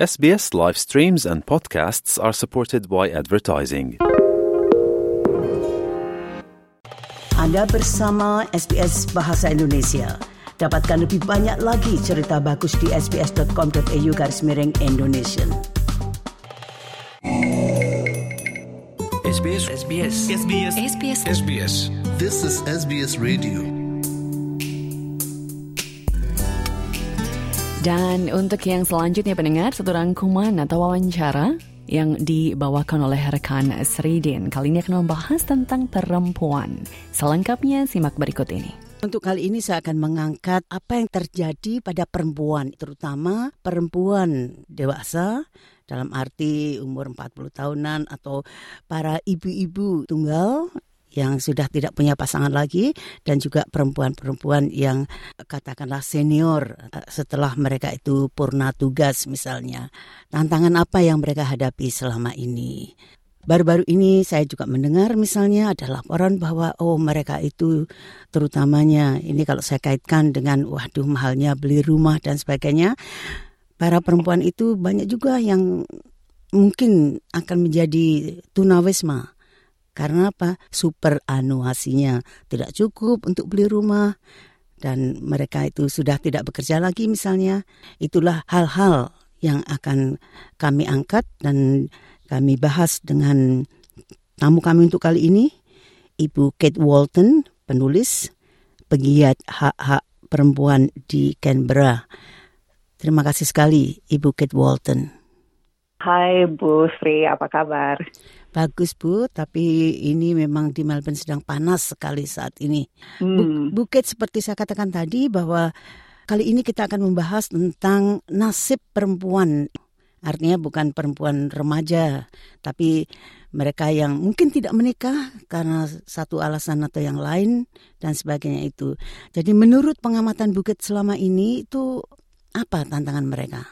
SBS live streams and podcasts are supported by advertising. Anda bersama SBS Bahasa Indonesia. Dapatkan lebih banyak lagi cerita bagus di sbs.com.au garis miring Indonesia. SBS SBS SBS SBS SBS This is SBS Radio. Dan untuk yang selanjutnya pendengar, satu rangkuman atau wawancara yang dibawakan oleh rekan Sridin. Kali ini akan membahas tentang perempuan. Selengkapnya simak berikut ini. Untuk kali ini saya akan mengangkat apa yang terjadi pada perempuan, terutama perempuan dewasa dalam arti umur 40 tahunan atau para ibu-ibu tunggal yang sudah tidak punya pasangan lagi dan juga perempuan-perempuan yang katakanlah senior eh, setelah mereka itu purna tugas misalnya. Tantangan apa yang mereka hadapi selama ini? Baru-baru ini saya juga mendengar misalnya ada laporan bahwa oh mereka itu terutamanya ini kalau saya kaitkan dengan waduh mahalnya beli rumah dan sebagainya para perempuan itu banyak juga yang mungkin akan menjadi tunawisma karena apa? Super anuasinya tidak cukup untuk beli rumah dan mereka itu sudah tidak bekerja lagi misalnya. Itulah hal-hal yang akan kami angkat dan kami bahas dengan tamu kami untuk kali ini, Ibu Kate Walton, penulis, pegiat hak-hak perempuan di Canberra. Terima kasih sekali Ibu Kate Walton. Hai Bu Sri, apa kabar? Bagus Bu, tapi ini memang di Melbourne sedang panas sekali saat ini. Hmm. Bu, Bukit seperti saya katakan tadi bahwa kali ini kita akan membahas tentang nasib perempuan. Artinya bukan perempuan remaja, tapi mereka yang mungkin tidak menikah karena satu alasan atau yang lain dan sebagainya itu. Jadi menurut pengamatan Bukit selama ini itu apa tantangan mereka?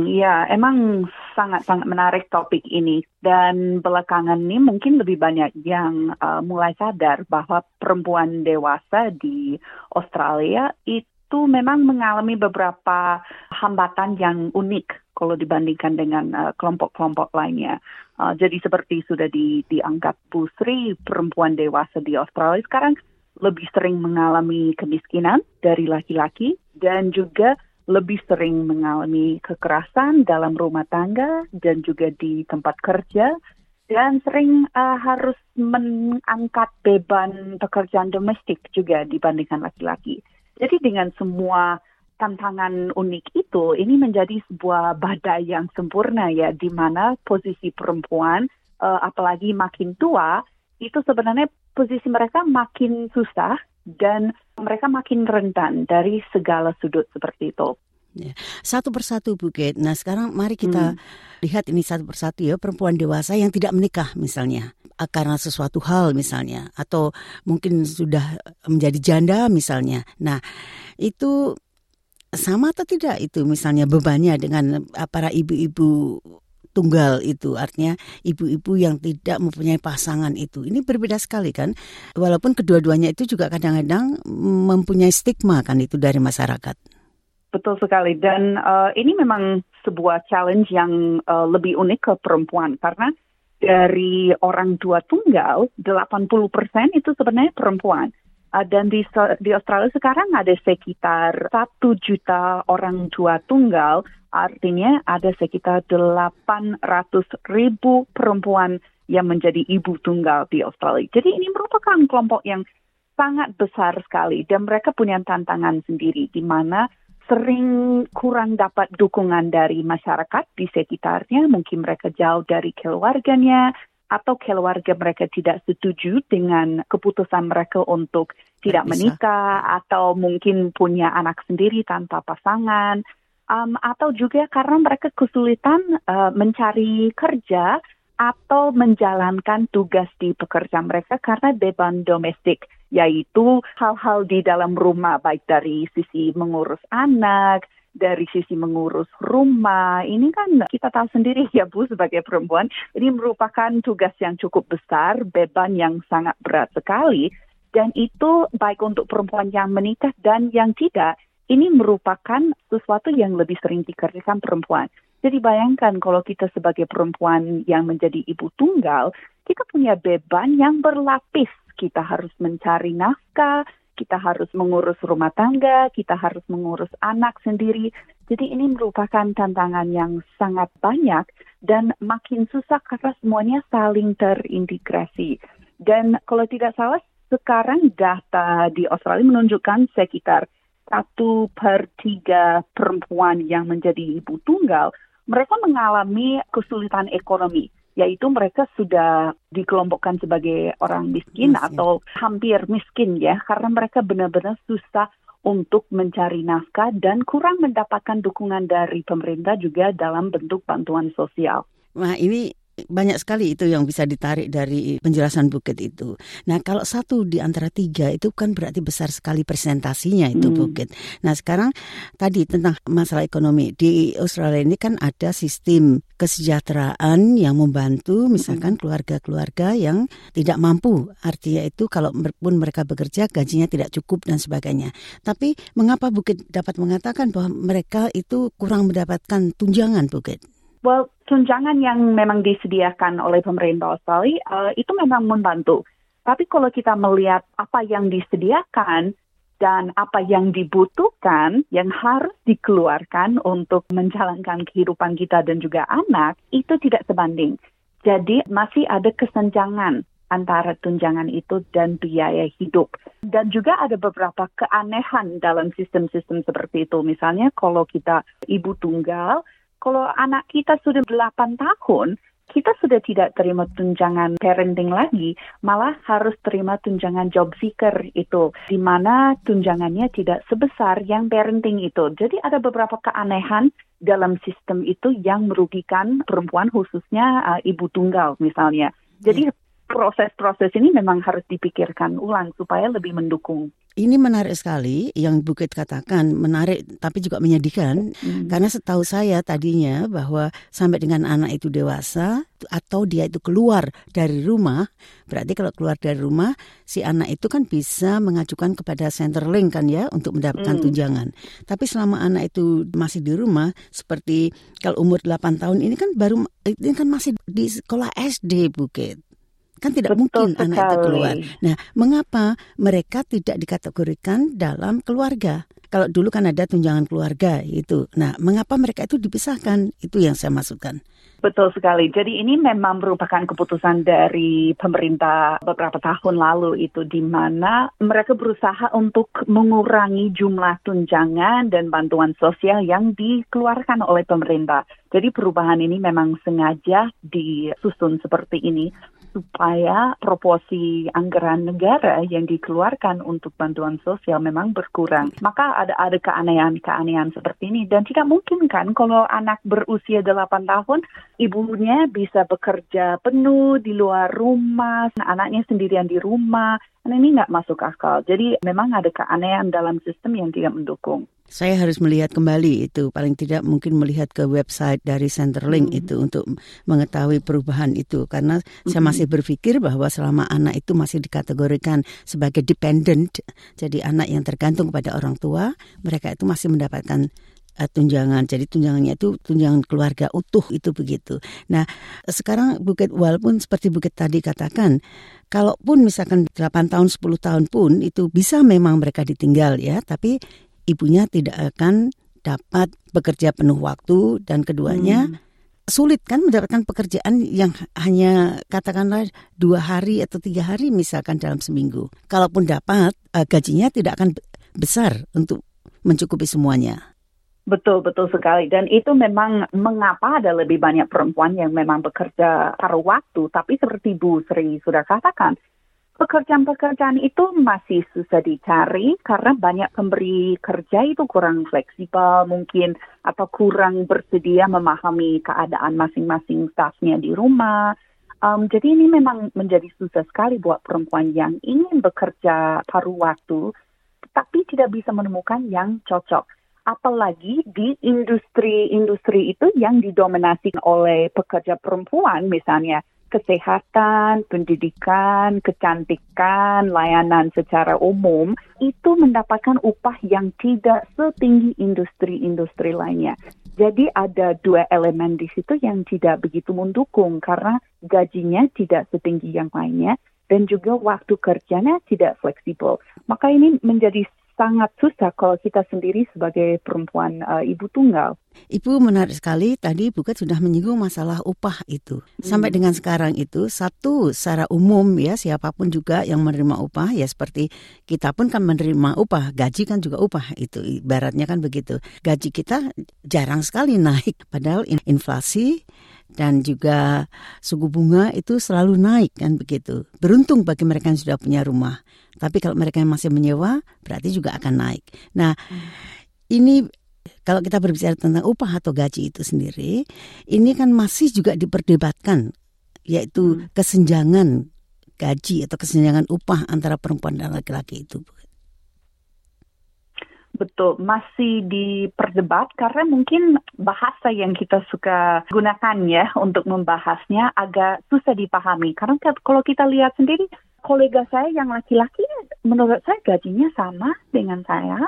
Ya, emang sangat-sangat menarik topik ini. Dan belakangan ini mungkin lebih banyak yang uh, mulai sadar bahwa perempuan dewasa di Australia itu memang mengalami beberapa hambatan yang unik kalau dibandingkan dengan uh, kelompok-kelompok lainnya. Uh, jadi seperti sudah di, diangkat Bu Sri, perempuan dewasa di Australia sekarang lebih sering mengalami kemiskinan dari laki-laki dan juga lebih sering mengalami kekerasan dalam rumah tangga dan juga di tempat kerja dan sering uh, harus mengangkat beban pekerjaan domestik juga dibandingkan laki-laki. Jadi dengan semua tantangan unik itu, ini menjadi sebuah badai yang sempurna ya, di mana posisi perempuan, uh, apalagi makin tua, itu sebenarnya posisi mereka makin susah dan mereka makin rentan dari segala sudut seperti itu. Ya. Satu persatu Bukit. Nah sekarang mari kita hmm. lihat ini satu persatu ya perempuan dewasa yang tidak menikah misalnya karena sesuatu hal misalnya atau mungkin sudah menjadi janda misalnya. Nah itu sama atau tidak itu misalnya bebannya dengan para ibu-ibu tunggal itu. Artinya ibu-ibu yang tidak mempunyai pasangan itu. Ini berbeda sekali kan? Walaupun kedua-duanya itu juga kadang-kadang mempunyai stigma kan itu dari masyarakat. Betul sekali. Dan uh, ini memang sebuah challenge yang uh, lebih unik ke perempuan. Karena dari orang tua tunggal 80% itu sebenarnya perempuan. Uh, dan di, di Australia sekarang ada sekitar satu juta orang tua tunggal, artinya ada sekitar 800 ribu perempuan yang menjadi ibu tunggal di Australia. Jadi ini merupakan kelompok yang sangat besar sekali dan mereka punya tantangan sendiri di mana sering kurang dapat dukungan dari masyarakat di sekitarnya, mungkin mereka jauh dari keluarganya, atau keluarga mereka tidak setuju dengan keputusan mereka untuk tidak menikah, atau mungkin punya anak sendiri tanpa pasangan, um, atau juga karena mereka kesulitan uh, mencari kerja atau menjalankan tugas di pekerjaan mereka karena beban domestik, yaitu hal-hal di dalam rumah, baik dari sisi mengurus anak, dari sisi mengurus rumah. Ini kan kita tahu sendiri ya Bu sebagai perempuan, ini merupakan tugas yang cukup besar, beban yang sangat berat sekali. Dan itu baik untuk perempuan yang menikah dan yang tidak, ini merupakan sesuatu yang lebih sering dikerjakan perempuan. Jadi bayangkan kalau kita sebagai perempuan yang menjadi ibu tunggal, kita punya beban yang berlapis. Kita harus mencari nafkah, kita harus mengurus rumah tangga, kita harus mengurus anak sendiri. Jadi ini merupakan tantangan yang sangat banyak dan makin susah karena semuanya saling terintegrasi. Dan kalau tidak salah, sekarang data di Australia menunjukkan sekitar satu per tiga perempuan yang menjadi ibu tunggal mereka mengalami kesulitan ekonomi yaitu mereka sudah dikelompokkan sebagai orang miskin Miskin. atau hampir miskin ya karena mereka benar-benar susah untuk mencari nafkah dan kurang mendapatkan dukungan dari pemerintah juga dalam bentuk bantuan sosial. Nah ini banyak sekali itu yang bisa ditarik dari penjelasan Bukit itu. Nah kalau satu di antara tiga itu kan berarti besar sekali presentasinya itu Hmm. Bukit. Nah sekarang tadi tentang masalah ekonomi di Australia ini kan ada sistem kesejahteraan yang membantu misalkan keluarga-keluarga yang tidak mampu. Artinya itu kalau pun mereka bekerja gajinya tidak cukup dan sebagainya. Tapi mengapa Bukit dapat mengatakan bahwa mereka itu kurang mendapatkan tunjangan Bukit? Well, tunjangan yang memang disediakan oleh pemerintah Australia eh, itu memang membantu. Tapi kalau kita melihat apa yang disediakan dan apa yang dibutuhkan yang harus dikeluarkan untuk menjalankan kehidupan kita dan juga anak itu tidak sebanding. Jadi masih ada kesenjangan antara tunjangan itu dan biaya hidup. Dan juga ada beberapa keanehan dalam sistem-sistem seperti itu. Misalnya kalau kita ibu tunggal, kalau anak kita sudah 8 tahun, kita sudah tidak terima tunjangan parenting lagi, malah harus terima tunjangan job seeker itu, di mana tunjangannya tidak sebesar yang parenting itu. Jadi ada beberapa keanehan dalam sistem itu yang merugikan perempuan khususnya uh, ibu tunggal misalnya. Jadi proses-proses ini memang harus dipikirkan ulang supaya lebih mendukung. Ini menarik sekali yang Bukit katakan, menarik tapi juga menyedihkan Hmm. karena setahu saya tadinya bahwa sampai dengan anak itu dewasa atau dia itu keluar dari rumah, berarti kalau keluar dari rumah si anak itu kan bisa mengajukan kepada Centerlink kan ya untuk mendapatkan Hmm. tunjangan. Tapi selama anak itu masih di rumah seperti kalau umur 8 tahun ini kan baru ini kan masih di sekolah SD Bukit. Kan tidak Betul mungkin anak itu sekali. keluar. Nah, mengapa mereka tidak dikategorikan dalam keluarga? Kalau dulu kan ada tunjangan keluarga itu. Nah, mengapa mereka itu dipisahkan? Itu yang saya maksudkan. Betul sekali. Jadi ini memang merupakan keputusan dari pemerintah beberapa tahun lalu itu di mana mereka berusaha untuk mengurangi jumlah tunjangan dan bantuan sosial yang dikeluarkan oleh pemerintah. Jadi perubahan ini memang sengaja disusun seperti ini supaya proporsi anggaran negara yang dikeluarkan untuk bantuan sosial memang berkurang. Maka ada ada keanehan-keanehan seperti ini dan tidak mungkin kan kalau anak berusia 8 tahun ibunya bisa bekerja penuh di luar rumah, anaknya sendirian di rumah. Dan ini nggak masuk akal. Jadi memang ada keanehan dalam sistem yang tidak mendukung. Saya harus melihat kembali itu, paling tidak mungkin melihat ke website dari Centerlink itu untuk mengetahui perubahan itu. Karena saya masih berpikir bahwa selama anak itu masih dikategorikan sebagai dependent, jadi anak yang tergantung pada orang tua, mereka itu masih mendapatkan eh, tunjangan. Jadi tunjangannya itu tunjangan keluarga utuh itu begitu. Nah, sekarang Bukit walaupun seperti Bukit tadi katakan, kalaupun misalkan 8 tahun 10 tahun pun itu bisa memang mereka ditinggal ya, tapi ibunya tidak akan dapat bekerja penuh waktu dan keduanya sulit kan mendapatkan pekerjaan yang hanya katakanlah dua hari atau tiga hari misalkan dalam seminggu. Kalaupun dapat eh, gajinya tidak akan be- besar untuk mencukupi semuanya. Betul, betul sekali. Dan itu memang mengapa ada lebih banyak perempuan yang memang bekerja paruh waktu. Tapi seperti Bu Sri sudah katakan, pekerjaan-pekerjaan itu masih susah dicari karena banyak pemberi kerja itu kurang fleksibel mungkin atau kurang bersedia memahami keadaan masing-masing staffnya di rumah. Um, jadi ini memang menjadi susah sekali buat perempuan yang ingin bekerja paruh waktu tapi tidak bisa menemukan yang cocok. Apalagi di industri-industri itu yang didominasi oleh pekerja perempuan, misalnya kesehatan, pendidikan, kecantikan, layanan secara umum, itu mendapatkan upah yang tidak setinggi industri-industri lainnya. Jadi ada dua elemen di situ yang tidak begitu mendukung karena gajinya tidak setinggi yang lainnya dan juga waktu kerjanya tidak fleksibel. Maka ini menjadi sangat susah kalau kita sendiri sebagai perempuan uh, ibu tunggal. Ibu menarik sekali tadi Buket sudah menyinggung masalah upah itu. Sampai hmm. dengan sekarang itu satu secara umum ya siapa pun juga yang menerima upah ya seperti kita pun kan menerima upah, gaji kan juga upah itu ibaratnya kan begitu. Gaji kita jarang sekali naik padahal inflasi dan juga suku bunga itu selalu naik kan begitu. Beruntung bagi mereka yang sudah punya rumah. Tapi kalau mereka yang masih menyewa berarti juga akan naik. Nah, hmm. ini kalau kita berbicara tentang upah atau gaji itu sendiri, ini kan masih juga diperdebatkan yaitu hmm. kesenjangan gaji atau kesenjangan upah antara perempuan dan laki-laki itu. Betul, masih diperdebat karena mungkin bahasa yang kita suka gunakan ya untuk membahasnya agak susah dipahami. Karena kalau kita lihat sendiri, kolega saya yang laki-laki menurut saya gajinya sama dengan saya.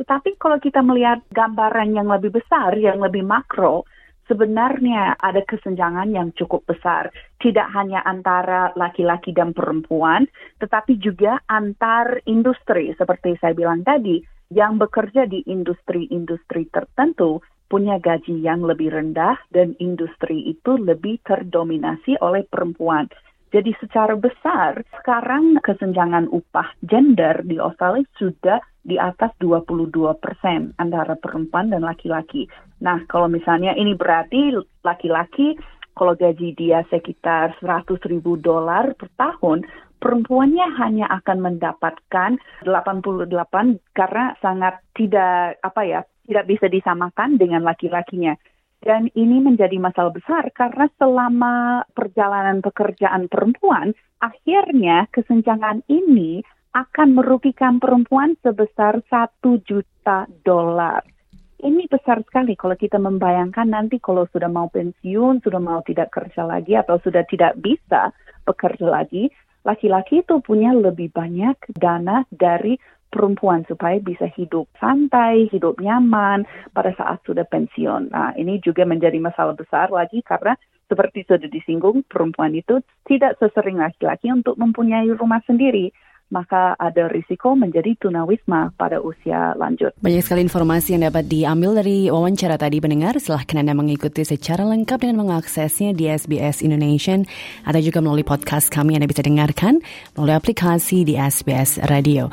Tetapi kalau kita melihat gambaran yang lebih besar, yang lebih makro, sebenarnya ada kesenjangan yang cukup besar. Tidak hanya antara laki-laki dan perempuan, tetapi juga antar industri. Seperti saya bilang tadi, yang bekerja di industri-industri tertentu punya gaji yang lebih rendah dan industri itu lebih terdominasi oleh perempuan. Jadi secara besar sekarang kesenjangan upah gender di Australia sudah di atas 22 persen antara perempuan dan laki-laki. Nah kalau misalnya ini berarti laki-laki kalau gaji dia sekitar 100 ribu dolar per tahun, perempuannya hanya akan mendapatkan 88 karena sangat tidak apa ya tidak bisa disamakan dengan laki-lakinya. Dan ini menjadi masalah besar karena selama perjalanan pekerjaan perempuan, akhirnya kesenjangan ini akan merugikan perempuan sebesar satu juta dolar. Ini besar sekali kalau kita membayangkan nanti kalau sudah mau pensiun, sudah mau tidak kerja lagi atau sudah tidak bisa bekerja lagi, laki-laki itu punya lebih banyak dana dari perempuan supaya bisa hidup santai, hidup nyaman pada saat sudah pensiun. Nah, ini juga menjadi masalah besar lagi karena seperti sudah disinggung, perempuan itu tidak sesering laki-laki untuk mempunyai rumah sendiri maka ada risiko menjadi tunawisma pada usia lanjut. Banyak sekali informasi yang dapat diambil dari wawancara tadi pendengar. Silahkan Anda mengikuti secara lengkap dengan mengaksesnya di SBS Indonesia atau juga melalui podcast kami Anda bisa dengarkan melalui aplikasi di SBS Radio.